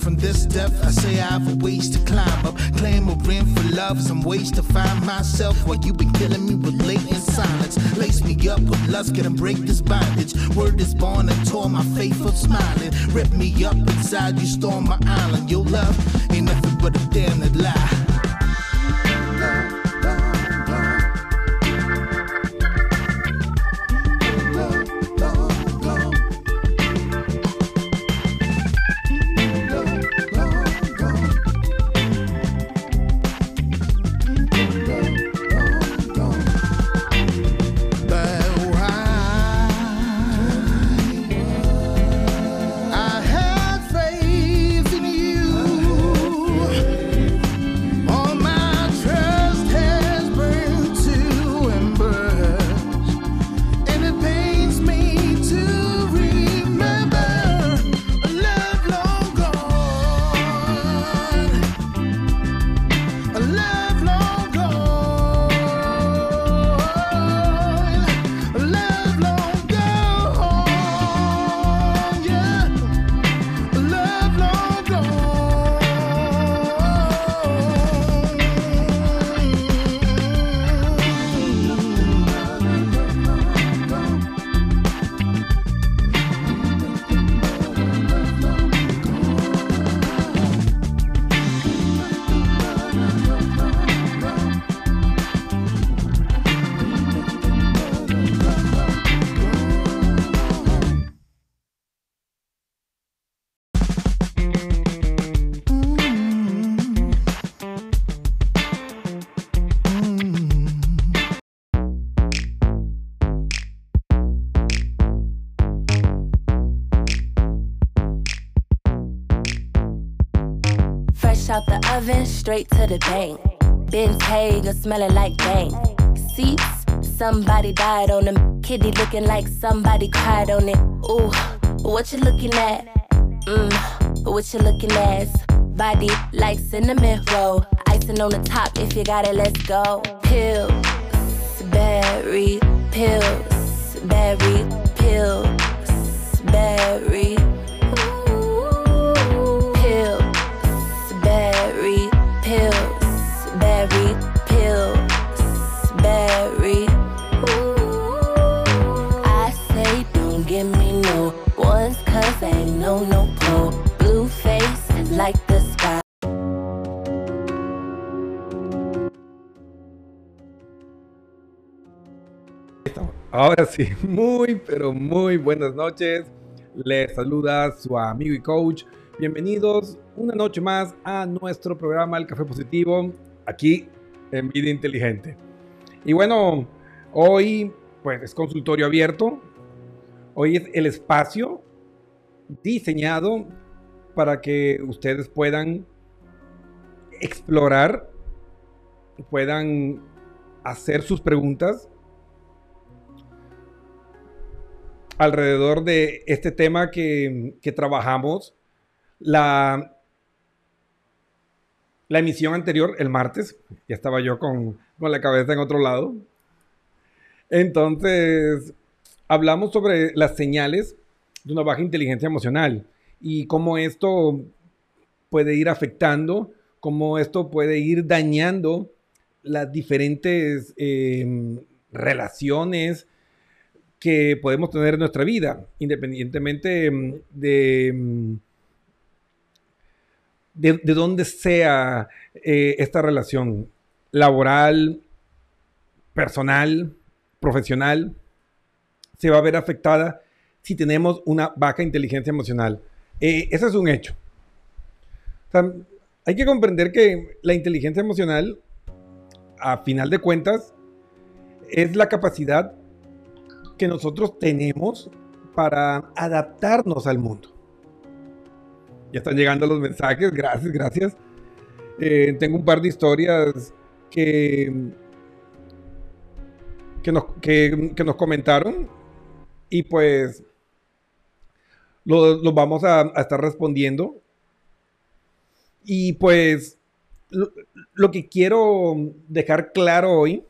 from this depth, I say I have a ways to climb up. Clamoring for love, some ways to find myself while you been killing me with latent silence. Lace me up with lust, can break this bondage. Word is born and tore my faith of smiling. Rip me up inside you, storm my island. Your love ain't nothing but a damn lie. Straight to the bank. Bentayga smelling like dank. Seats, somebody died on them. Kitty looking like somebody cried on it. Ooh, what you looking at? Mmm, what you looking at? Body like cinnamon roll. Icing on the top, if you got it, let's go. Pills, berry, pills, berry, pills, berry. Ahora sí, muy, pero muy buenas noches. Les saluda su amigo y coach. Bienvenidos una noche más a nuestro programa El Café Positivo, aquí en Vida Inteligente. Y bueno, hoy pues es consultorio abierto. Hoy es el espacio diseñado para que ustedes puedan explorar, puedan hacer sus preguntas alrededor de este tema que, trabajamos. La, la emisión anterior, el martes, ya estaba yo con, con la cabeza en otro lado. Entonces, hablamos sobre las señales de una baja inteligencia emocional y cómo esto puede ir afectando, cómo esto puede ir dañando las diferentes eh, relaciones que podemos tener en nuestra vida, independientemente mm, de, mm, de, de dónde sea eh, esta relación laboral, personal, profesional, se va a ver afectada si tenemos una baja inteligencia emocional. Eh, eso es un hecho. hay que comprender que la inteligencia emocional, a final de cuentas, es la capacidad que nosotros tenemos para adaptarnos al mundo. Ya están llegando los mensajes, gracias, gracias. Eh, tengo un par de historias que, que, nos, que, nos comentaron y pues los vamos a, estar respondiendo. Y pues lo, que quiero dejar claro hoy,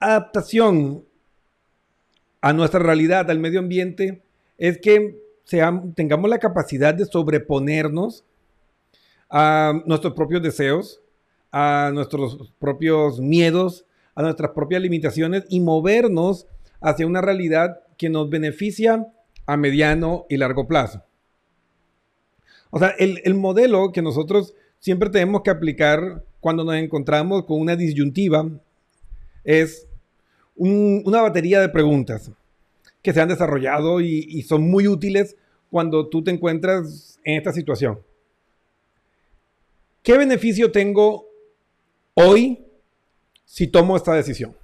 adaptación a nuestra realidad, al medio ambiente, es que tengamos la capacidad de sobreponernos a nuestros propios deseos, a nuestros propios miedos, a nuestras propias limitaciones y movernos hacia una realidad que nos beneficia a mediano y largo plazo. O sea, el, modelo que nosotros siempre tenemos que aplicar cuando nos encontramos con una disyuntiva es una batería de preguntas que se han desarrollado y, son muy útiles cuando tú te encuentras en esta situación. ¿Qué beneficio tengo hoy si tomo esta decisión?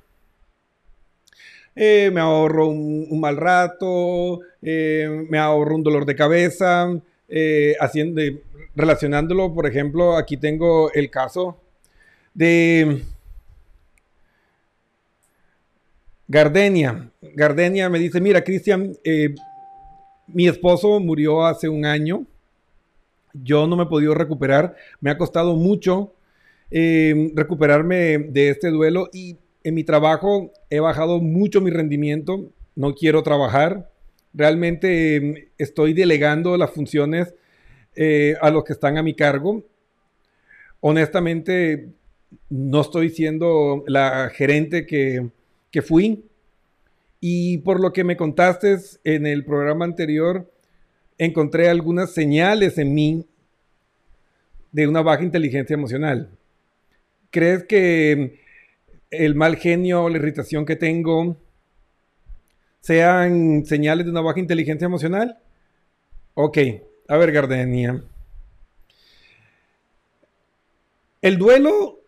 Eh, me ahorro un, mal rato, eh, me ahorro un dolor de cabeza, eh, haciendo, relacionándolo, por ejemplo, aquí tengo el caso de Gardenia. Gardenia me dice, mira, Cristian, eh, mi esposo murió hace un año. Yo no me he podido recuperar. Me ha costado mucho eh, recuperarme de este duelo y en mi trabajo he bajado mucho mi rendimiento. No quiero trabajar. Realmente em, estoy delegando las funciones eh, a los que están a mi cargo. Honestamente, no estoy siendo la gerente que, que fui. Y por lo que me contaste en el programa anterior, encontré algunas señales en mí de una baja inteligencia emocional. ¿Crees que el mal genio o la irritación que tengo sean señales de una baja inteligencia emocional? Ok, a ver, Gardenia. El duelo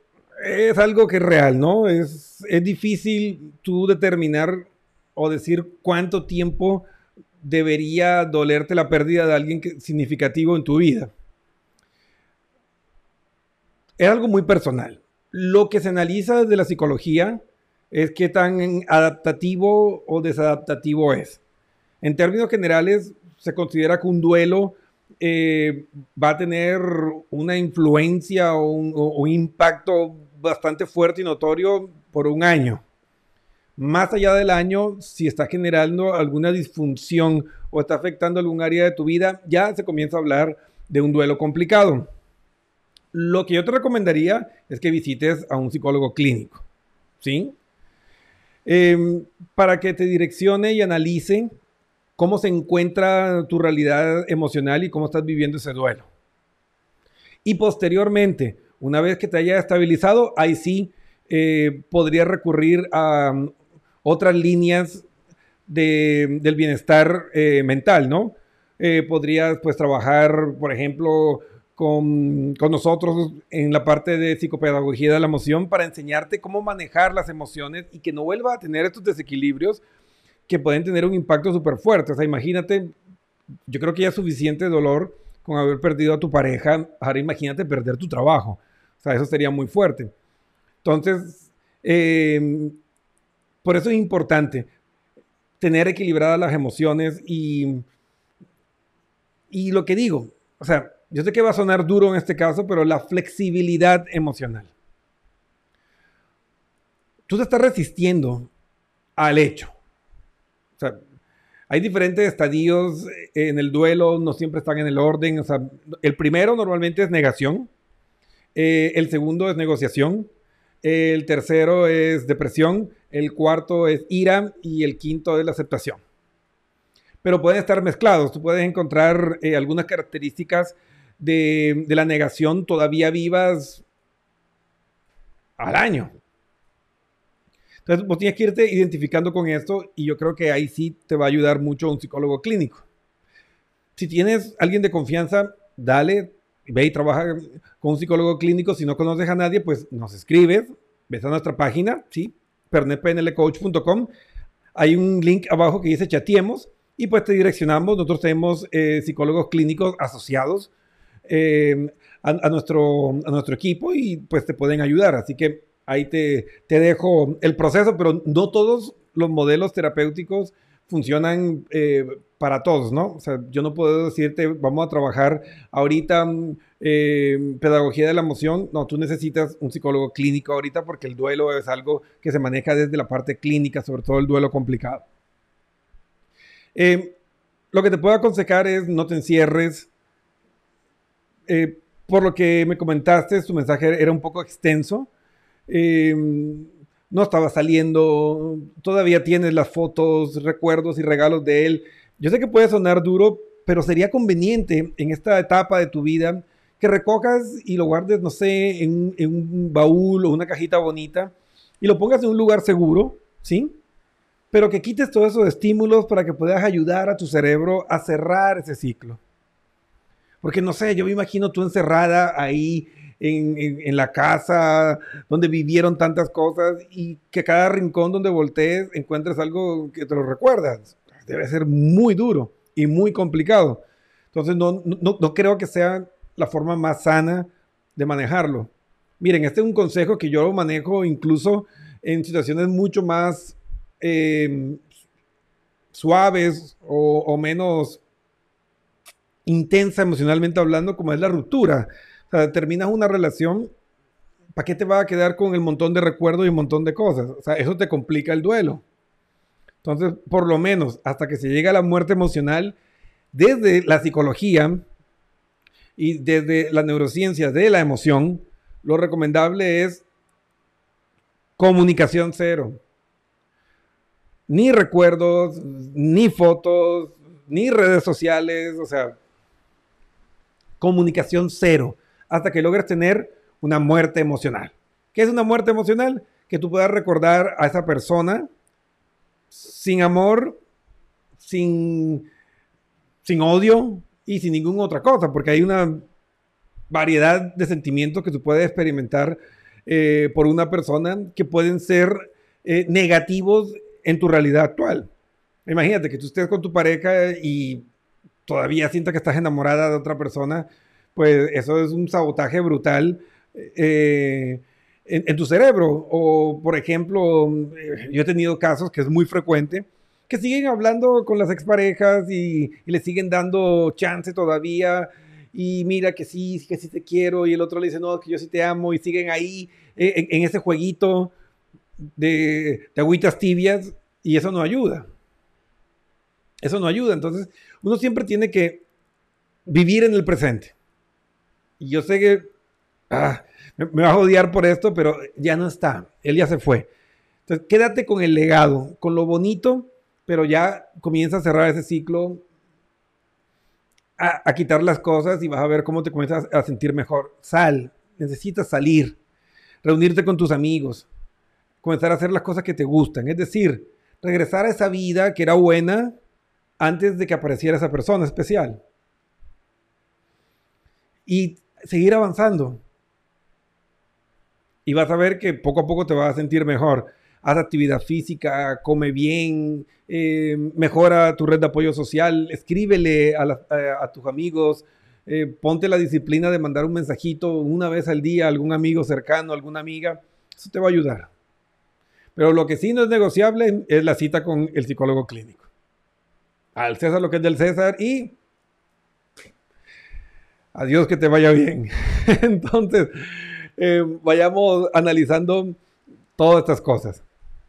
es algo que es real, ¿no? Es, es difícil tú determinar o decir cuánto tiempo debería dolerte la pérdida de alguien significativo en tu vida. Es algo muy personal. Lo que se analiza desde la psicología es qué tan adaptativo o desadaptativo es. En términos generales, se considera que un duelo eh, va a tener una influencia o un impacto bastante fuerte y notorio por un año. Más allá del año, si está generando alguna disfunción o está afectando algún área de tu vida, ya se comienza a hablar de un duelo complicado. Lo que yo te recomendaría es que visites a un psicólogo clínico, ¿sí? Em, para que te direccione y analice cómo se encuentra tu realidad emocional y cómo estás viviendo ese duelo. Y posteriormente, una vez que te haya estabilizado, ahí sí eh, podría recurrir a um, otras líneas del bienestar eh, mental, ¿no? Eh, podrías pues trabajar, por ejemplo, con, con, nosotros en la parte de psicopedagogía de la emoción para enseñarte cómo manejar las emociones y que no vuelva a tener estos desequilibrios que pueden tener un impacto súper fuerte. O sea, imagínate, yo creo que ya es suficiente dolor con haber perdido a tu pareja, ahora imagínate perder tu trabajo. Sea, eso sería muy fuerte. Entonces, em, por eso es importante tener equilibradas las emociones y, y lo que digo, o sea, yo sé que va a sonar duro en este caso, pero la flexibilidad emocional. Tú te estás resistiendo al hecho. O sea, hay diferentes estadios en el duelo, no siempre están en el orden. O sea, el primero normalmente es negación, eh, el segundo es negociación. El tercero es depresión. El cuarto es ira. Y el quinto es la aceptación. Pero pueden estar mezclados. Tú puedes encontrar eh, algunas características de, la negación todavía vivas al año. Entonces, vos tienes que irte identificando con esto y yo creo que ahí sí te va a ayudar mucho un psicólogo clínico. Si tienes alguien de confianza, dale, ve y trabaja con un psicólogo clínico. Si no conoces a nadie, pues nos escribes, ves a nuestra página, ¿sí? pernepnlcoach.com. Hay un link abajo que dice chatiemos y pues te direccionamos. Nosotros tenemos eh, psicólogos clínicos asociados eh, a, nuestro, a nuestro equipo y pues te pueden ayudar. Así que ahí te, te dejo el proceso, pero no todos los modelos terapéuticos funcionan eh, para todos, ¿no? O sea, yo no puedo decirte, vamos a trabajar ahorita eh, pedagogía de la emoción. No, tú necesitas un psicólogo clínico ahorita porque el duelo es algo que se maneja desde la parte clínica, sobre todo el duelo complicado. Eh, lo que te puedo aconsejar es no te encierres. por lo que me comentaste, tu mensaje era un poco extenso no estaba saliendo, todavía tienes las fotos, recuerdos y regalos de él. Yo sé que puede sonar duro, pero sería conveniente en esta etapa de tu vida que recojas y lo guardes, no sé, en, un baúl o una cajita bonita y lo pongas en un lugar seguro, ¿sí? Pero que quites todos esos estímulos para que puedas ayudar a tu cerebro a cerrar ese ciclo. Porque no sé, yo me imagino tú encerrada ahí en, la casa donde vivieron tantas cosas y que cada rincón donde voltees encuentres algo que te lo recuerdas. Debe ser muy duro y muy complicado. Entonces no, no, creo que sea la forma más sana de manejarlo. Miren, este es un consejo que yo manejo incluso en situaciones mucho más em, suaves o, o, menos intensa emocionalmente hablando, como es la ruptura sea, terminas una relación, ¿para qué te va a quedar con el montón de recuerdos y un montón de cosas? O sea, eso te complica el duelo. Entonces, por lo menos, hasta que se llegue a la muerte emocional, desde la psicología y desde la neurociencia de la emoción, lo recomendable es comunicación cero. Ni recuerdos, ni fotos, ni redes sociales, o sea, comunicación cero hasta que logres tener una muerte emocional. ¿Qué es una muerte emocional? Que tú puedas recordar a esa persona sin amor, sin, sin odio y sin ninguna otra cosa, porque hay una variedad de sentimientos que tú puedes experimentar eh, por una persona que pueden ser eh, negativos en tu realidad actual. Imagínate que tú estés con tu pareja y todavía sientas que estás enamorada de otra persona pues eso es un sabotaje brutal eh, en, tu cerebro. O, por ejemplo, eh, yo he tenido casos que es muy frecuente, que siguen hablando con las exparejas y, y le siguen dando chance todavía. Y mira que sí, que sí te quiero. Y el otro le dice, no, que yo sí te amo. Y siguen ahí eh, en, ese jueguito de, de agüitas tibias. Y eso no ayuda. Eso no ayuda. Entonces, uno siempre tiene que vivir en el presente. Y yo sé que ah, me, me, vas a odiar por esto, pero ya no está. Él ya se fue. Entonces, quédate con el legado, con lo bonito, pero ya comienza a cerrar ese ciclo, a, a quitar las cosas y vas a ver cómo te comienzas a sentir mejor. Sal, necesitas salir, reunirte con tus amigos, comenzar a hacer las cosas que te gustan. Es decir, regresar a esa vida que era buena antes de que apareciera esa persona especial. Y seguir avanzando. Y vas a ver que poco a poco te vas a sentir mejor. Haz actividad física, come bien, eh, mejora tu red de apoyo social, escríbele a, tus amigos, eh, ponte la disciplina de mandar un mensajito una vez al día a algún amigo cercano, alguna amiga. Eso te va a ayudar. Pero lo que sí no es negociable es la cita con el psicólogo clínico. Al César lo que es del César y Adiós, que te vaya bien. Entonces, eh, vayamos analizando todas estas cosas.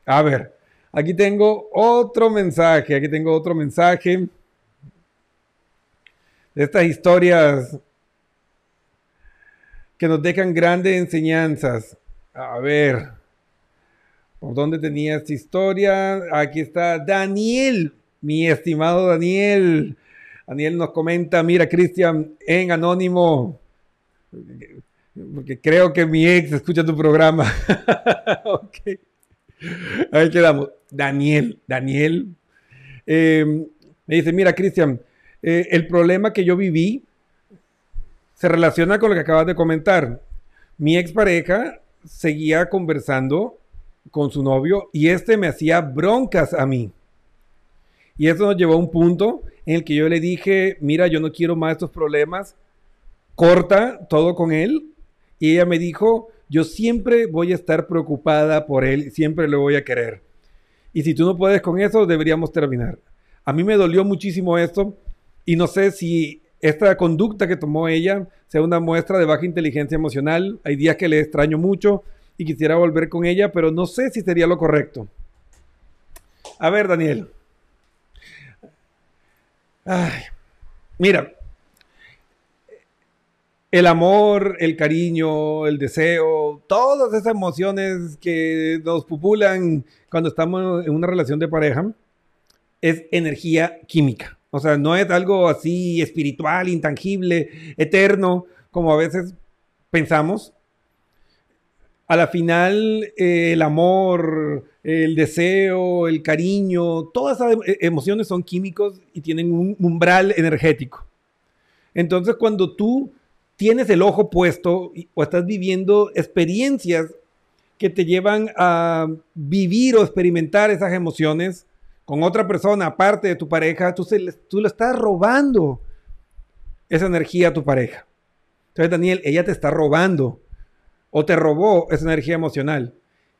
A ver, aquí tengo otro mensaje, aquí tengo otro mensaje de estas historias que nos dejan grandes enseñanzas. A ver, ¿por dónde tenía esta historia? Aquí está Daniel, mi estimado Daniel. Daniel nos comenta, mira Cristian, en anónimo, porque creo que mi ex escucha tu programa. ok. Ahí quedamos. Daniel, Daniel. eh, me dice, mira, Cristian, eh, el problema que yo viví se relaciona con lo que acabas de comentar. Mi expareja seguía conversando con su novio y este me hacía broncas a mí. Y eso nos llevó a un punto en el que yo le dije, mira, yo no quiero más estos problemas, corta todo con él. Y ella me dijo, yo siempre voy a estar preocupada por él, siempre lo voy a querer. Y si tú no puedes con eso, deberíamos terminar. A mí me dolió muchísimo esto y no sé si esta conducta que tomó ella sea una muestra de baja inteligencia emocional. Hay días que le extraño mucho y quisiera volver con ella, pero no sé si sería lo correcto. A ver, Daniel. Ay, mira, el amor, el cariño, el deseo, todas esas emociones que nos pupulan cuando estamos en una relación de pareja, es energía química. O sea, no es algo así espiritual, intangible, eterno, como a veces pensamos. A la final, eh, el amor, el deseo, el cariño, todas esas e- emociones son químicos y tienen un umbral energético. Entonces, cuando tú tienes el ojo puesto o estás viviendo experiencias que te llevan a vivir o experimentar esas emociones con otra persona aparte de tu pareja, tú, se tú le estás robando esa energía a tu pareja. Entonces, Daniel, ella te está robando o te robó esa energía emocional.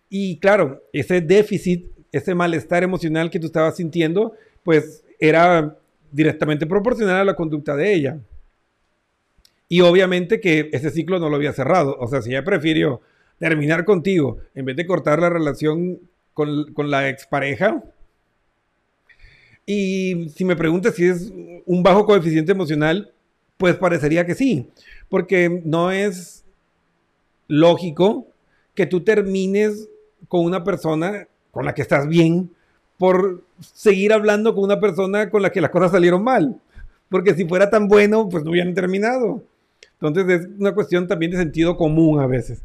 Y claro, ese déficit, ese malestar emocional que tú estabas sintiendo, pues era directamente proporcional a la conducta de ella. Y obviamente que ese ciclo no lo había cerrado. O sea, si ella prefirió terminar contigo en vez de cortar la relación con, con la expareja. Y si me preguntas si es un bajo coeficiente emocional, pues parecería que sí. Porque no es lógico que tú termines con una persona con la que estás bien por seguir hablando con una persona con la que las cosas salieron mal. Porque si fuera tan bueno, pues no hubieran terminado. Entonces es una cuestión también de sentido común a veces.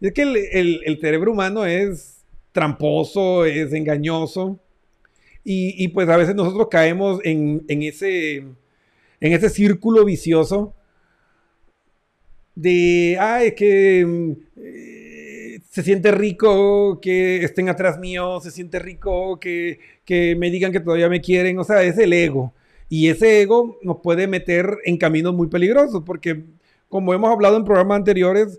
Es que el, el- el cerebro humano es tramposo, es engañoso. Y, y, pues a veces nosotros caemos en, en ese, en ese círculo vicioso de, ay, es que mm, eh, se siente rico que estén atrás mío, se siente rico que, que me digan que todavía me quieren, o sea, es el ego. Y ese ego nos puede meter en caminos muy peligrosos, porque como hemos hablado en programas anteriores,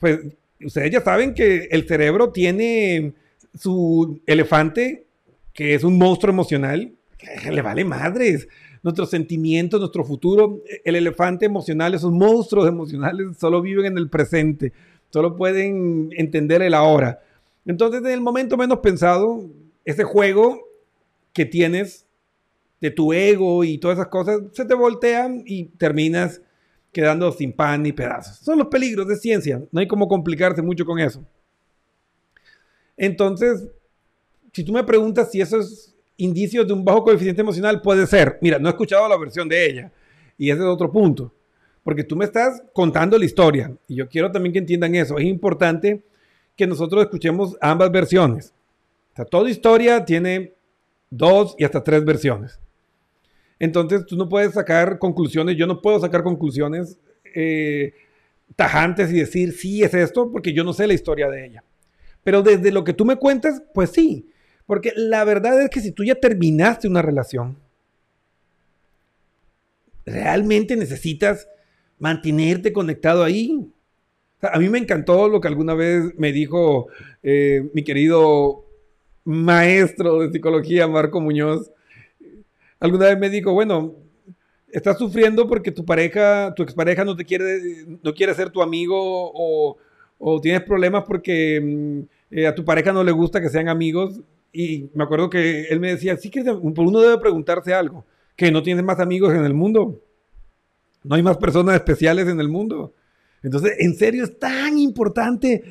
pues ustedes ya saben que el cerebro tiene su elefante, que es un monstruo emocional, que le vale madres. Nuestros sentimientos, nuestro futuro, el elefante emocional, esos monstruos emocionales solo viven en el presente, solo pueden entender el ahora. Entonces, en el momento menos pensado, ese juego que tienes de tu ego y todas esas cosas se te voltean y terminas quedando sin pan ni pedazos. Son los peligros de ciencia, no hay como complicarse mucho con eso. Entonces, si tú me preguntas si eso es indicios de un bajo coeficiente emocional, puede ser. Mira, no he escuchado la versión de ella y ese es otro punto, porque tú me estás contando la historia y yo quiero también que entiendan eso. Es importante que nosotros escuchemos ambas versiones. O sea, toda historia tiene dos y hasta tres versiones. Entonces tú no puedes sacar conclusiones, yo no puedo sacar conclusiones eh, tajantes y decir, sí, es esto, porque yo no sé la historia de ella. Pero desde lo que tú me cuentas, pues sí, porque la verdad es que si tú ya terminaste una relación, realmente necesitas mantenerte conectado ahí. A mí me encantó lo que alguna vez me dijo eh, mi querido maestro de psicología, Marco Muñoz. Alguna vez me dijo, bueno, estás sufriendo porque tu pareja, tu expareja no te quiere, no quiere ser tu amigo o, o tienes problemas porque mm, eh, a tu pareja no le gusta que sean amigos. Y me acuerdo que él me decía, sí que uno debe preguntarse algo, que no tienes más amigos en el mundo. No hay más personas especiales en el mundo. Entonces, en serio, es tan importante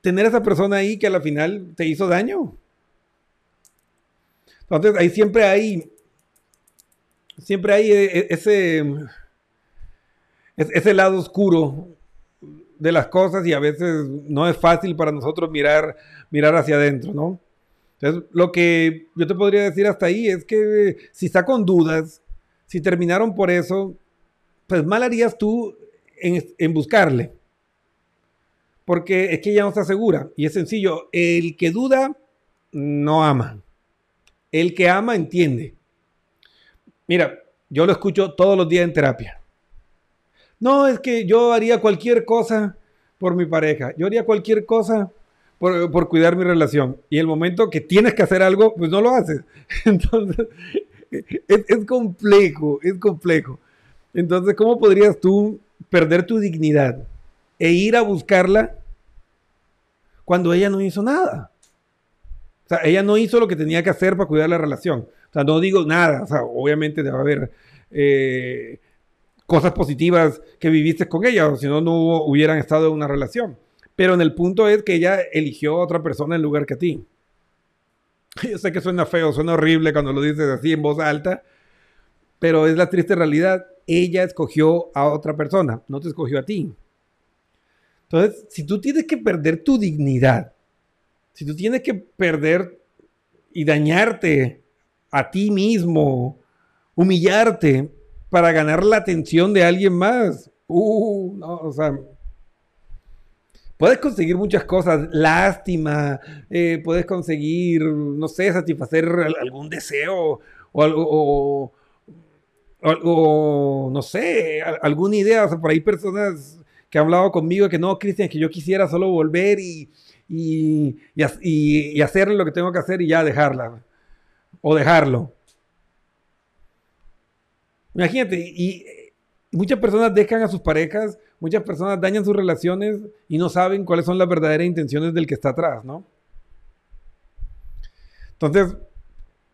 tener a esa persona ahí que a la final te hizo daño. Entonces, ahí siempre hay, siempre hay ese, ese lado oscuro de las cosas y a veces no es fácil para nosotros mirar, mirar hacia adentro, ¿no? Entonces, lo que yo te podría decir hasta ahí es que si está con dudas, si terminaron por eso, pues mal harías tú en, buscarle. Porque es que ella no está segura. Y es sencillo, el que duda no ama. El que ama entiende. Mira, yo lo escucho todos los días en terapia. No, es que yo haría cualquier cosa por mi pareja. Yo haría cualquier cosa por, cuidar mi relación. Y el momento que tienes que hacer algo, pues no lo haces. Entonces, es, complejo, es complejo. Entonces, ¿cómo podrías tú perder tu dignidad e ir a buscarla cuando ella no hizo nada? O sea, ella no hizo lo que tenía que hacer para cuidar la relación. O sea, no digo nada. O sea, obviamente debe haber eh, cosas positivas que viviste con ella, o si no, no hubieran estado en una relación. Pero en el punto es que ella eligió a otra persona en lugar que a ti. Yo sé que suena feo, suena horrible cuando lo dices así en voz alta, pero es la triste realidad. Ella escogió a otra persona, no te escogió a ti. Entonces, si tú tienes que perder tu dignidad, si tú tienes que perder y dañarte a ti mismo, humillarte para ganar la atención de alguien más, uh, no, o sea, puedes conseguir muchas cosas, lástima, eh, puedes conseguir, no sé, satisfacer algún deseo o algo, no sé, alguna idea. O sea, por ahí personas que han hablado conmigo que no, Cristian, que yo quisiera solo volver y, y, y, hacer lo que tengo que hacer y ya dejarla. O dejarlo. Imagínate, y muchas personas dejan a sus parejas muchas personas dañan sus relaciones y no saben cuáles son las verdaderas intenciones del que está atrás, ¿no? Entonces,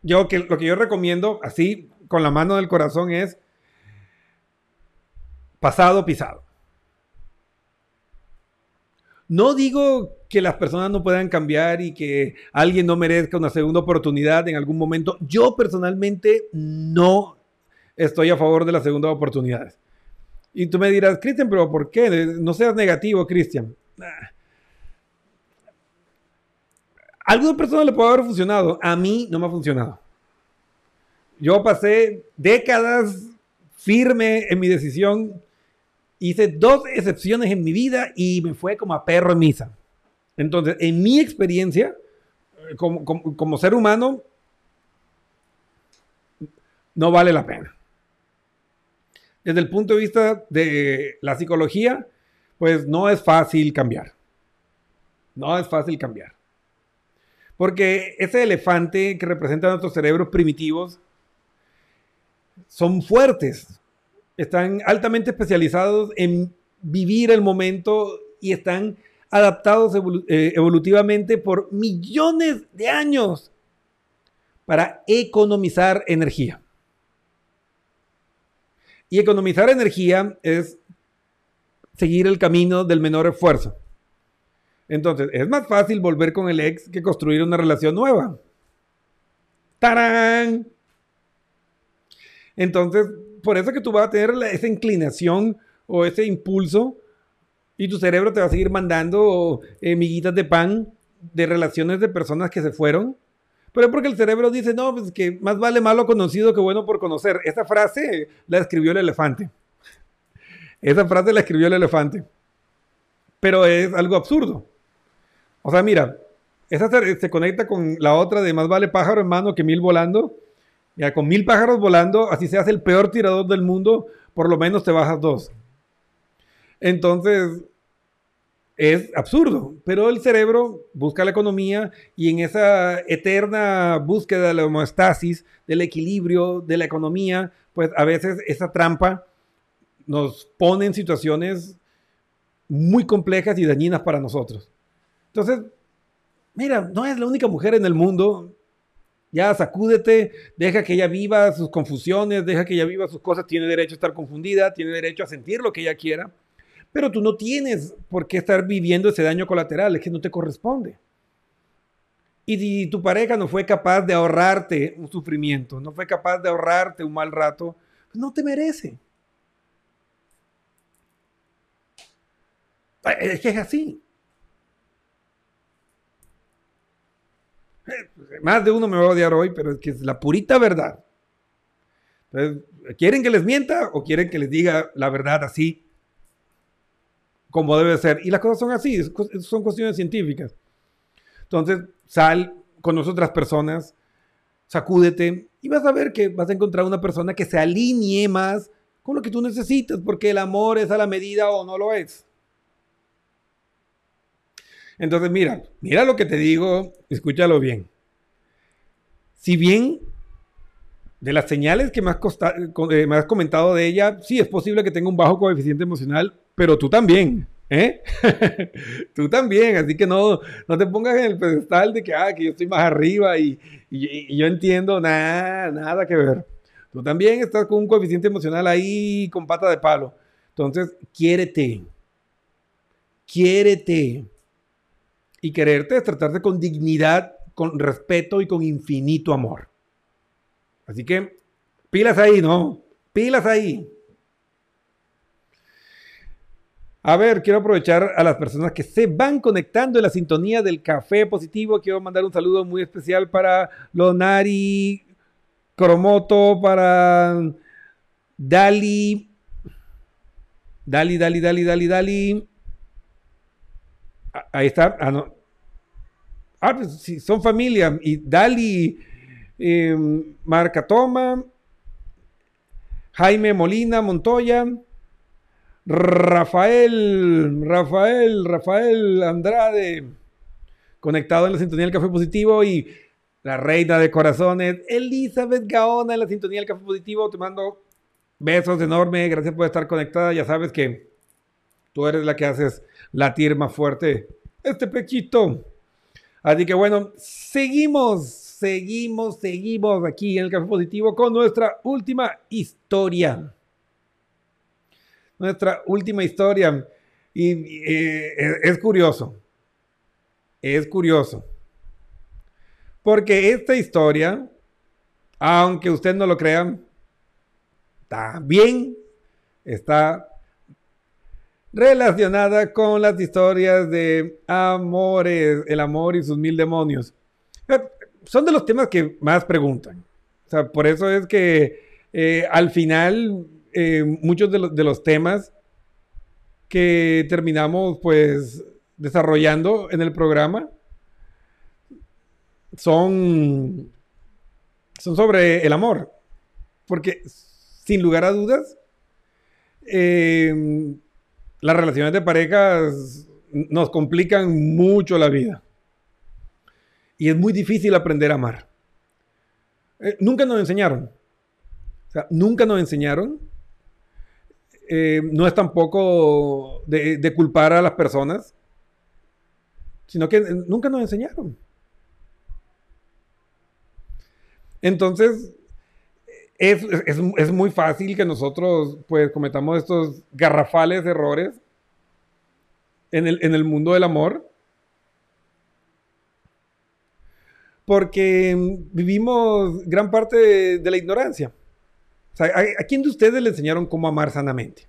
yo que, lo que yo recomiendo, así con la mano del corazón, es pasado pisado. No digo que las personas no puedan cambiar y que alguien no merezca una segunda oportunidad en algún momento. Yo personalmente no estoy a favor de las segundas oportunidades. Y tú me dirás, Cristian, pero ¿por qué? No seas negativo, Cristian. A alguna persona le puede haber funcionado. A mí no me ha funcionado. Yo pasé décadas firme en mi decisión. Hice dos excepciones en mi vida y me fue como a perro en misa. Entonces, en mi experiencia, como, como ser humano, no vale la pena desde el punto de vista de la psicología, pues no es fácil cambiar. No es fácil cambiar. Porque ese elefante que representa nuestros cerebros primitivos son fuertes, están altamente especializados en vivir el momento y están adaptados eh, evolutivamente por millones de años para economizar energía. Y economizar energía es seguir el camino del menor esfuerzo. Entonces, es más fácil volver con el ex que construir una relación nueva. ¡Tarán! Entonces, por eso que tú vas a tener esa inclinación o ese impulso y tu cerebro te va a seguir mandando eh, miguitas de pan de relaciones de personas que se fueron pero es porque el cerebro dice, no, pues que más vale malo conocido que bueno por conocer. Esa frase la escribió el elefante. Esa frase la escribió el elefante. Pero es algo absurdo. O sea, mira, esa se, conecta con la otra de más vale pájaro en mano que mil volando. Ya con mil pájaros volando, así seas el peor tirador del mundo, por lo menos te bajas dos. Entonces, es absurdo, pero el cerebro busca la economía y en esa eterna búsqueda de la homeostasis, del equilibrio, de la economía, pues a veces esa trampa nos pone en situaciones muy complejas y dañinas para nosotros. Entonces, mira, no es la única mujer en el mundo. Ya sacúdete, deja que ella viva sus confusiones, deja que ella viva sus cosas, tiene derecho a estar confundida, tiene derecho a sentir lo que ella quiera. Pero tú no tienes por qué estar viviendo ese daño colateral, es que no te corresponde. Y si tu pareja no fue capaz de ahorrarte un sufrimiento, no fue capaz de ahorrarte un mal rato, pues no te merece. Es que es así. Más de uno me va a odiar hoy, pero es que es la purita verdad. ¿quieren que les mienta o quieren que les diga la verdad así como debe ser? Y las cosas son así, son cuestiones científicas. Entonces, sal con otras personas, sacúdete y vas a ver que vas a encontrar una persona que se alinee más con lo que tú necesitas, porque el amor es a la medida o no lo es. Entonces, mira, mira lo que te digo, escúchalo bien. Si bien de las señales que me has, eh, me has comentado de ella, sí es posible que tenga un bajo coeficiente emocional, pero tú también. ¿Eh? Tú también, así que no, no te pongas en el pedestal de que, ah, que yo estoy más arriba y, y, yo entiendo nada, nada que ver. Tú también estás con un coeficiente emocional ahí con pata de palo. Entonces, quiérete. Quiérete. Y quererte es tratarte con dignidad, con respeto y con infinito amor. Así que, pilas ahí, ¿no? Pilas ahí. A ver, quiero aprovechar a las personas que se van conectando en la sintonía del café positivo. Quiero mandar un saludo muy especial para Lonari Cromoto, para Dali. Dali, Dali, Dali, Dali, Dali. Ahí está. Ah, no. Ah, pues sí, son familia. Y Dali eh, Marcatoma, Jaime Molina Montoya. Rafael, Rafael, Rafael Andrade, conectado en la sintonía del Café Positivo y la reina de corazones, Elizabeth Gaona en la sintonía del Café Positivo. Te mando besos enormes, gracias por estar conectada. Ya sabes que tú eres la que haces latir más fuerte este pechito. Así que bueno, seguimos, seguimos, seguimos aquí en el Café Positivo con nuestra última historia nuestra última historia. Y eh, es curioso. Es curioso. Porque esta historia, aunque usted no lo crea, también está relacionada con las historias de amores, el amor y sus mil demonios. Eh, son de los temas que más preguntan. O sea, por eso es que eh, al final eh, muchos de, los temas que terminamos pues desarrollando en el programa son, son sobre el amor. Porque sin lugar a dudas, eh, las relaciones de parejas nos complican mucho la vida. Y es muy difícil aprender a amar. Eh, nunca nos enseñaron. Nunca nos enseñaron eh, no es tampoco de, culpar a las personas, sino que nunca nos enseñaron. Entonces, es, muy fácil que nosotros pues cometamos estos garrafales errores en el, mundo del amor. Porque vivimos gran parte de la ignorancia. ¿A, quién de ustedes le enseñaron cómo amar sanamente?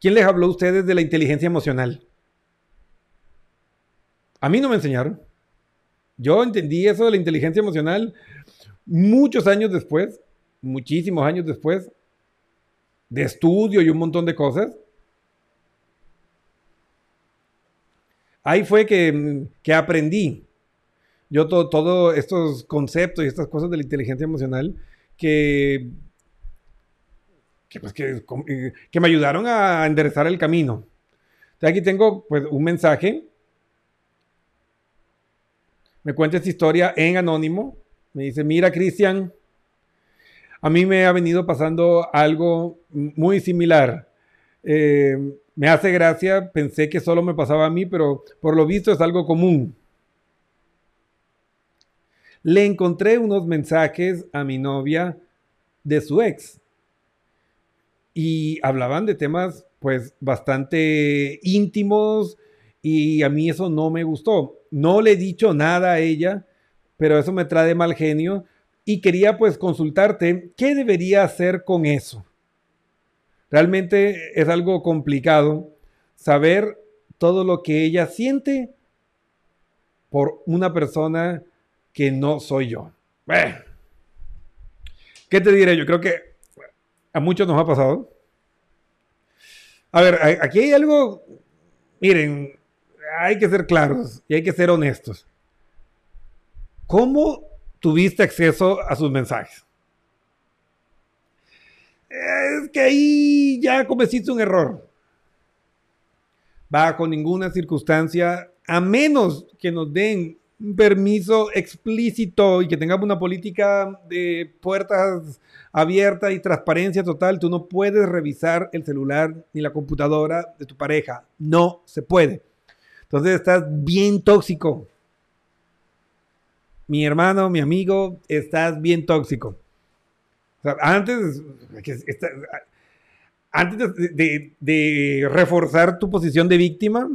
¿Quién les habló a ustedes de la inteligencia emocional? A mí no me enseñaron. Yo entendí eso de la inteligencia emocional muchos años después, muchísimos años después, de estudio y un montón de cosas. Ahí fue que, aprendí yo todos todo estos conceptos y estas cosas de la inteligencia emocional que, pues, eh, que, me ayudaron a enderezar el camino. aquí tengo pues, un mensaje. Me cuenta esta historia en anónimo. Me dice, mira Cristian, a mí me ha venido pasando algo muy similar. Eh, me hace gracia, pensé que solo me pasaba a mí, pero por lo visto es algo común le encontré unos mensajes a mi novia de su ex. Y hablaban de temas pues bastante íntimos y a mí eso no me gustó. No le he dicho nada a ella, pero eso me trae mal genio y quería pues consultarte qué debería hacer con eso. Realmente es algo complicado saber todo lo que ella siente por una persona que no soy yo. ¿Qué te diré? Yo creo que a muchos nos ha pasado. A ver, aquí hay algo, miren, hay que ser claros y hay que ser honestos. ¿Cómo tuviste acceso a sus mensajes? Es que ahí ya cometiste un error. Bajo ninguna circunstancia, a menos que nos den permiso explícito y que tengamos una política de puertas abiertas y transparencia total, tú no puedes revisar el celular ni la computadora de tu pareja. No se puede. Entonces estás bien tóxico. Mi hermano, mi amigo, estás bien tóxico. antes, antes de reforzar tu posición de víctima,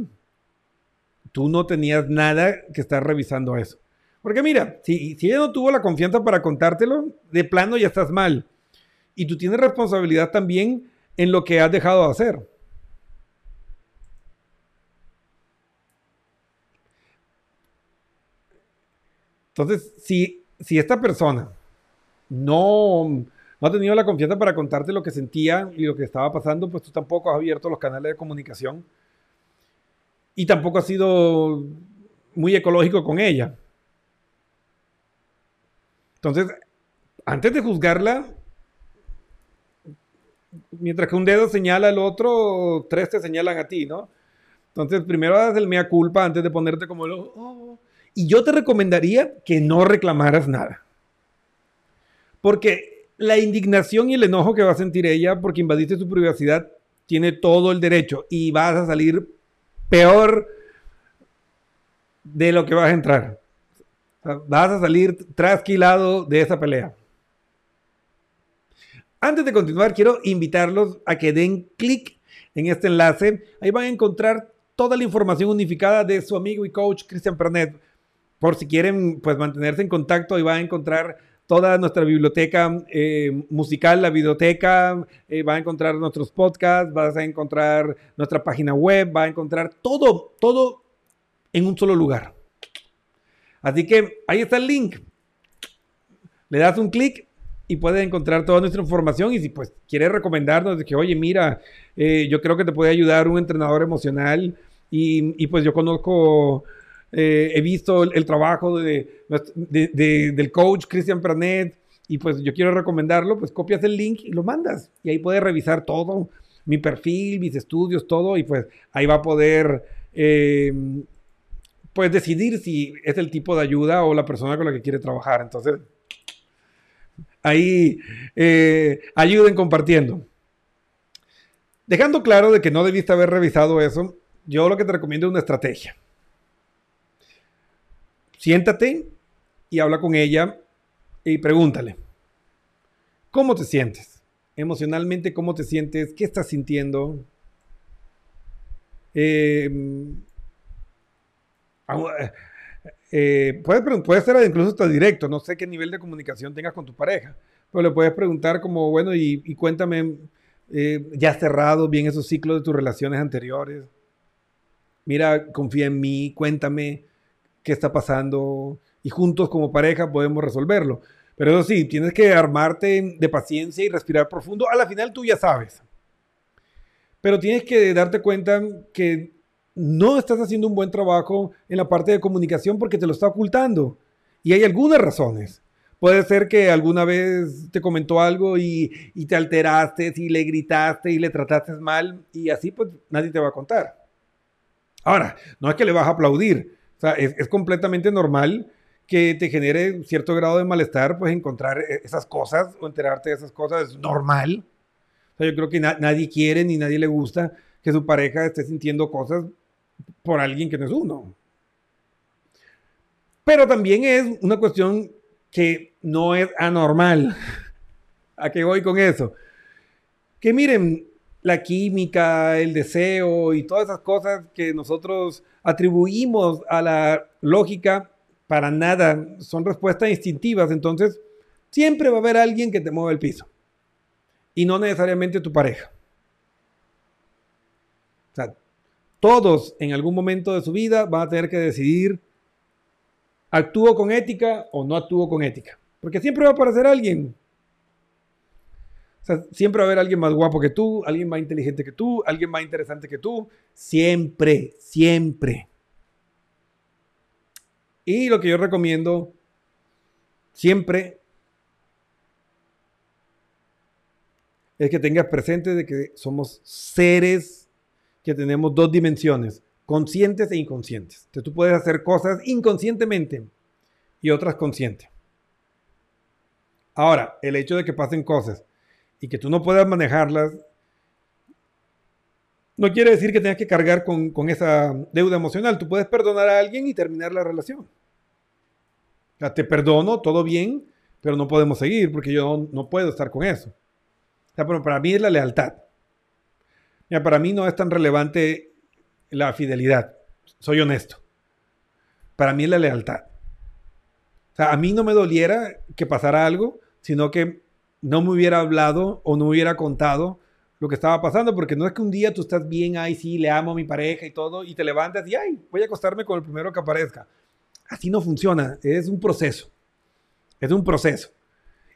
tú no tenías nada que estar revisando eso. Porque mira, si, si ella no tuvo la confianza para contártelo, de plano ya estás mal. Y tú tienes responsabilidad también en lo que has dejado de hacer. Entonces, si, si esta persona no, no ha tenido la confianza para contarte lo que sentía y lo que estaba pasando, pues tú tampoco has abierto los canales de comunicación y tampoco ha sido muy ecológico con ella. Entonces, antes de juzgarla, mientras que un dedo señala al otro, tres te señalan a ti, ¿no? Entonces, primero haz el mea culpa antes de ponerte como el... Oh. Y yo te recomendaría que no reclamaras nada. Porque la indignación y el enojo que va a sentir ella porque invadiste su privacidad tiene todo el derecho y vas a salir peor de lo que vas a entrar. vas a salir trasquilado de esa pelea. Antes de continuar, quiero invitarlos a que den clic en este enlace. Ahí van a encontrar toda la información unificada de su amigo y coach Cristian Pernet. Por si quieren pues mantenerse en contacto, ahí van a encontrar toda nuestra biblioteca eh, musical, la biblioteca, eh, va a encontrar nuestros podcasts, vas a encontrar nuestra página web, va a encontrar todo, todo en un solo lugar. Así que ahí está el link. Le das un clic y puedes encontrar toda nuestra información y si pues quieres recomendarnos de que, oye, mira, eh, yo creo que te puede ayudar un entrenador emocional y, y pues yo conozco eh, he visto el, trabajo de, del coach Christian Pranet y pues yo quiero recomendarlo, pues copias el link y lo mandas y ahí puedes revisar todo, mi perfil, mis estudios, todo y pues ahí va a poder eh, pues decidir si es el tipo de ayuda o la persona con la que quiere trabajar. Entonces, ahí eh, ayuden compartiendo. Dejando claro de que no debiste haber revisado eso, yo lo que te recomiendo es una estrategia siéntate y habla con ella y pregúntale, ¿cómo te sientes? Emocionalmente, ¿cómo te sientes? ¿Qué estás sintiendo? Em, eh, puede, ser incluso hasta directo, no sé qué nivel de comunicación tengas con tu pareja, pero le puedes preguntar como, bueno, y, cuéntame, eh, ya has cerrado bien esos ciclos de tus relaciones anteriores. Mira, confía en mí, cuéntame, qué está pasando y juntos como pareja podemos resolverlo. Pero eso sí, tienes que armarte de paciencia y respirar profundo. A la final tú ya sabes. Pero tienes que darte cuenta que no estás haciendo un buen trabajo en la parte de comunicación porque te lo está ocultando. Y hay algunas razones. Puede ser que alguna vez te comentó algo y, y, te alteraste y le gritaste y le trataste mal y así pues nadie te va a contar. Ahora, no es que le vas a aplaudir, sea, es, completamente normal que te genere cierto grado de malestar, pues encontrar e, esas cosas o enterarte de esas cosas es normal. Yo creo que nadie quiere ni nadie le gusta que su pareja esté sintiendo cosas por alguien que no es uno. Pero también es una cuestión que no es anormal. ¿A qué voy con eso? Que miren, la química, el deseo y todas esas cosas que nosotros atribuimos a la lógica, para nada, son respuestas instintivas. Entonces, siempre va a haber alguien que te mueva el piso. Y no necesariamente tu pareja. O sea, todos en algún momento de su vida van a tener que decidir, ¿actúo con ética o no actúo con ética? Porque siempre va a aparecer alguien. Siempre va a haber alguien más guapo que tú, alguien más inteligente que tú, alguien más interesante que tú. Siempre, siempre. Y lo que yo recomiendo siempre es que tengas presente de que somos seres que tenemos dos dimensiones, conscientes e inconscientes. Entonces tú puedes hacer cosas inconscientemente y otras conscientes. Ahora, el hecho de que pasen cosas y que tú no puedas manejarlas, no quiere decir que tengas que cargar con, con esa deuda emocional. Tú puedes perdonar a alguien y terminar la relación. O sea, te perdono, todo bien, pero no podemos seguir porque yo no, puedo estar con eso. O pero para mí es la lealtad. Mira, para mí no es tan relevante la fidelidad. Soy honesto. Para mí es la lealtad. O sea, a mí no me doliera que pasara algo, sino que no me hubiera hablado o no hubiera contado lo que estaba pasando, porque no es que un día tú estás bien, ay, sí, le amo a mi pareja y todo, y te levantas y, ay, voy a acostarme con el primero que aparezca. Así no funciona, es un proceso. Es un proceso.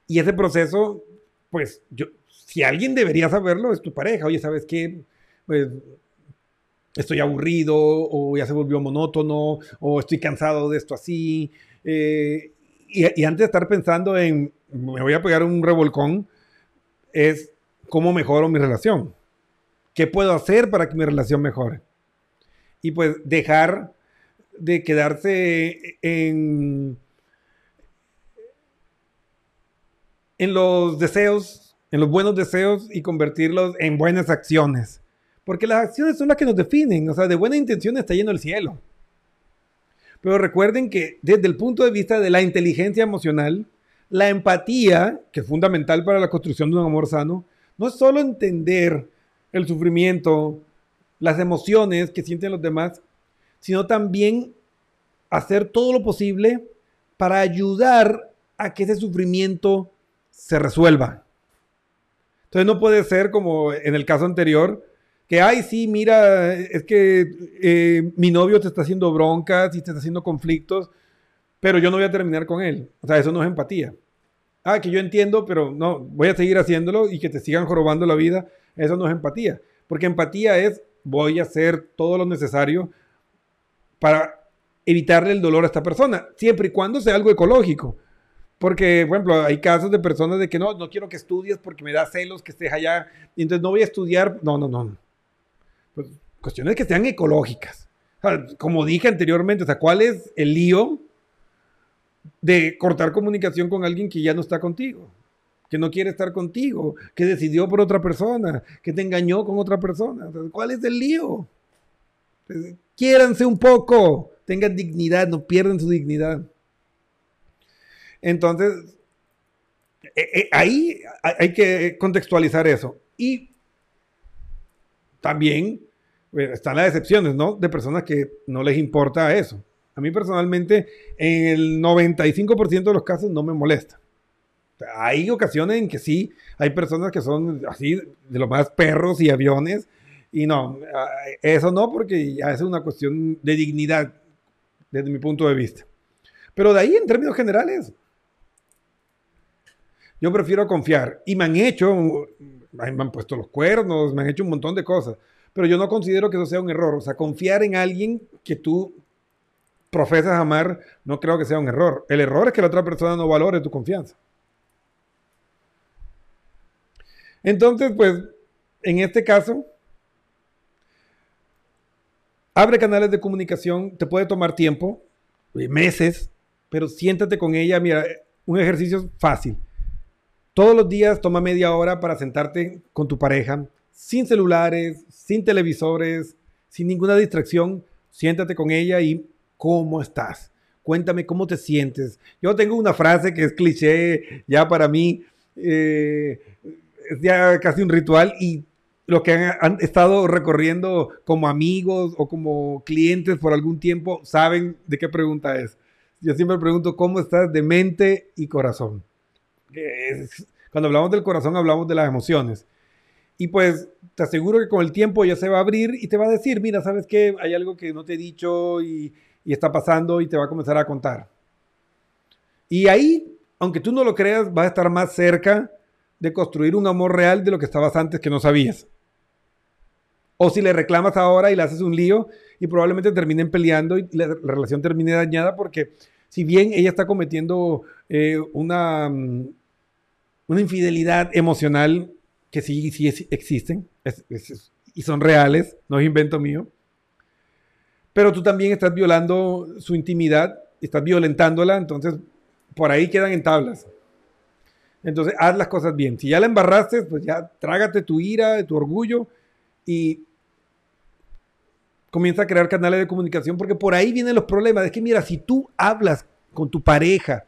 Y ese proceso, pues, yo, si alguien debería saberlo, es tu pareja. Oye, ¿sabes qué? Pues, estoy aburrido, o ya se volvió monótono, o estoy cansado de esto así. Eh, y, antes de estar pensando en, me voy a pegar un revolcón, es cómo mejoro mi relación. ¿Qué puedo hacer para que mi relación mejore? Y pues dejar de quedarse en, en los deseos, en los buenos deseos y convertirlos en buenas acciones. Porque las acciones son las que nos definen. O sea, de buena intención está lleno el cielo. Pero recuerden que desde el punto de vista de la inteligencia emocional, la empatía, que es fundamental para la construcción de un amor sano, no es solo entender el sufrimiento, las emociones que sienten los demás, sino también hacer todo lo posible para ayudar a que ese sufrimiento se resuelva. Entonces no puede ser como en el caso anterior, que, ay, sí, mira, es que eh, mi novio te está haciendo broncas y te está haciendo conflictos, pero yo no voy a terminar con él. O sea, eso no es empatía. Ah, que yo entiendo, pero no, voy a seguir haciéndolo y que te sigan jorobando la vida. Eso no es empatía. Porque empatía es, voy a hacer todo lo necesario para evitarle el dolor a esta persona, siempre y cuando sea algo ecológico. Porque, por ejemplo, hay casos de personas de que no, no quiero que estudies porque me da celos que estés allá, y entonces no voy a estudiar. No, no, no. Pues, cuestiones que sean ecológicas. como dije anteriormente, o sea, ¿cuál es el lío de cortar comunicación con alguien que ya no está contigo? Que no quiere estar contigo, que decidió por otra persona, que te engañó con otra persona. ¿Cuál es el lío? Quiéranse un poco, tengan dignidad, no pierdan su dignidad. Entonces, eh, eh, ahí hay que contextualizar eso. Y también están las excepciones, ¿no? De personas que no les importa eso. A mí personalmente, en el 95% de los casos no me molesta. hay ocasiones en que sí, hay personas que son así, de los más perros y aviones, y no, eso no, porque ya es una cuestión de dignidad, desde mi punto de vista. Pero de ahí, en términos generales, yo prefiero confiar. Y me han hecho, me han puesto los cuernos, me han hecho un montón de cosas. Pero yo no considero que eso sea un error. O sea, confiar en alguien que tú profesas amar, no creo que sea un error. El error es que la otra persona no valore tu confianza. Entonces, pues, en este caso, Abre canales de comunicación, te puede tomar tiempo, eh, meses, pero siéntate con ella. Mira, un ejercicio fácil. Todos los días toma media hora para sentarte con tu pareja, sin celulares, sin televisores, sin ninguna distracción. Siéntate con ella y ¿cómo estás? Cuéntame cómo te sientes. Yo tengo una frase que es cliché ya para mí, eh, es ya casi un ritual y los que han, estado recorriendo como amigos o como clientes por algún tiempo saben de qué pregunta es. Yo siempre pregunto cómo estás de mente y corazón. cuando hablamos del corazón hablamos de las emociones. Y pues te aseguro que con el tiempo ya se va a abrir y te va a decir, mira, ¿sabes qué? Hay algo que no te he dicho y, está pasando y te va a comenzar a contar. Y ahí, aunque tú no lo creas, vas a estar más cerca de construir un amor real de lo que estabas antes que no sabías. O si le reclamas ahora y le haces un lío y probablemente terminen peleando y la, relación termine dañada porque si bien ella está cometiendo eh, una, mm, una infidelidad emocional que sí, sí existen y son reales, no es invento mío, pero tú también estás violando su intimidad, estás violentándola, entonces por ahí quedan en tablas. Entonces, haz las cosas bien. Si ya la embarraste, pues ya trágate tu ira, tu orgullo y comienza a crear canales de comunicación porque por ahí vienen los problemas. Es que mira, si tú hablas con tu pareja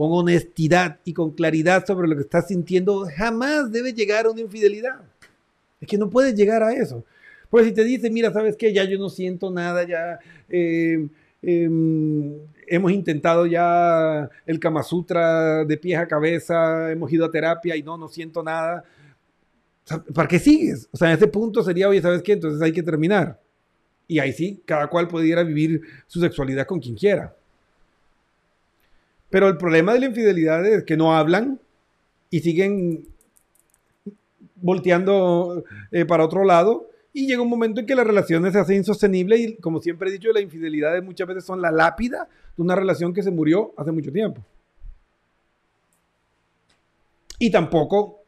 con honestidad y con claridad sobre lo que estás sintiendo, jamás debe llegar a una infidelidad. Es que no puedes llegar a eso. Pues si te dice, mira, ¿sabes qué? Ya yo no siento nada, ya eh, em, hemos intentado ya el Kama Sutra de pies a cabeza, hemos ido a terapia y no, no siento nada. ¿Para qué sigues? O sea, en ese punto sería, oye, ¿sabes qué? Entonces hay que terminar. Y ahí sí, cada cual pudiera vivir su sexualidad con quien quiera. Pero el problema de la infidelidad es que no hablan y siguen volteando eh, para otro lado y llega un momento en que las relaciones se hacen insostenibles y como siempre he dicho, las infidelidades muchas veces son la lápida de una relación que se murió hace mucho tiempo. Y tampoco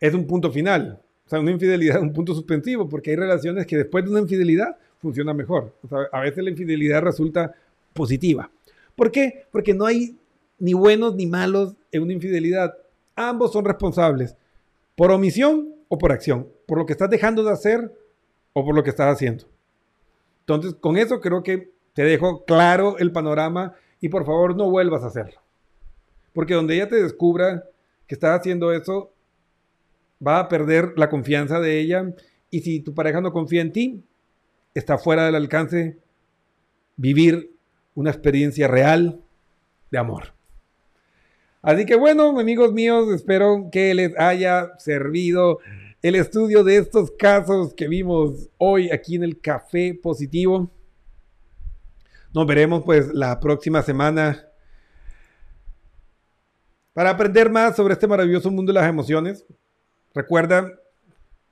es un punto final. O sea, una infidelidad es un punto suspensivo porque hay relaciones que después de una infidelidad funcionan mejor. A veces la infidelidad resulta positiva. ¿Por qué? Porque no hay ni buenos ni malos en una infidelidad. Ambos son responsables por omisión o por acción, por lo que estás dejando de hacer o por lo que estás haciendo. Entonces, con eso creo que te dejo claro el panorama y por favor no vuelvas a hacerlo. Porque donde ella te descubra que estás haciendo eso, va a perder la confianza de ella y si tu pareja no confía en ti, está fuera del alcance vivir una experiencia real de amor. Así que bueno, amigos míos, espero que les haya servido el estudio de estos casos que vimos hoy aquí en el Café Positivo. Nos veremos pues la próxima semana para aprender más sobre este maravilloso mundo de las emociones. Recuerda,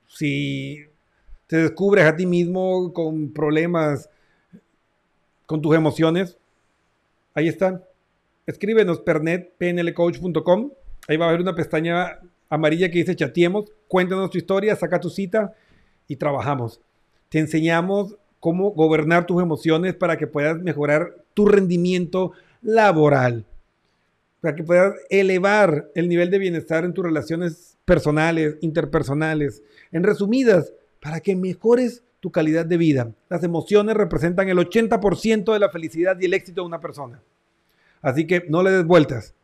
si te descubres a ti mismo con problemas con tus emociones, ahí están escríbenos pernetpnlcoach.com. Ahí va a haber una pestaña amarilla que dice chateemos. Cuéntanos tu historia, saca tu cita y trabajamos. Te enseñamos cómo gobernar tus emociones para que puedas mejorar tu rendimiento laboral, para que puedas elevar el nivel de bienestar en tus relaciones personales, interpersonales. En resumidas, para que mejores tu calidad de vida. Las emociones representan el 80% de la felicidad y el éxito de una persona. Así que no le des vueltas.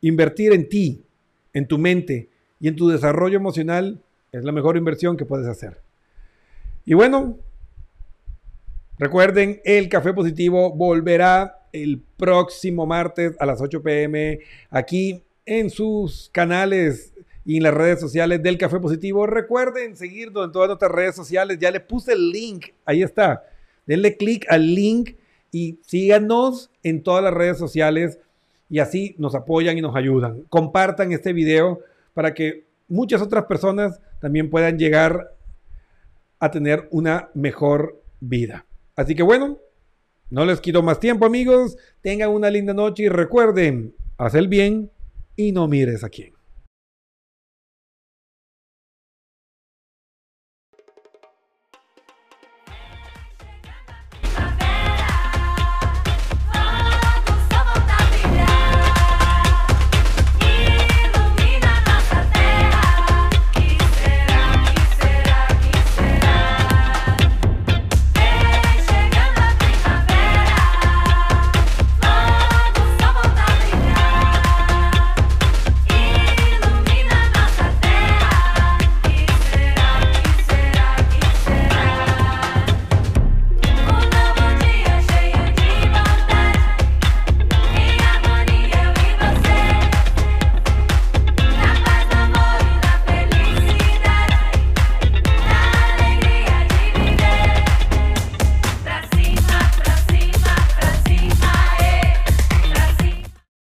Invertir en ti, en tu mente y en tu desarrollo emocional es la mejor inversión que puedes hacer. Y bueno, recuerden, el Café Positivo volverá el próximo martes a las 8 pm aquí en sus canales y en las redes sociales del Café Positivo. Recuerden seguirnos en todas nuestras redes sociales. Ya le puse el link. Ahí está. Denle clic al link y síganos en todas las redes sociales y así nos apoyan y nos ayudan. Compartan este video para que muchas otras personas también puedan llegar a tener una mejor vida. Así que bueno, no les quito más tiempo amigos, tengan una linda noche y recuerden, haz el bien y no mires a quién.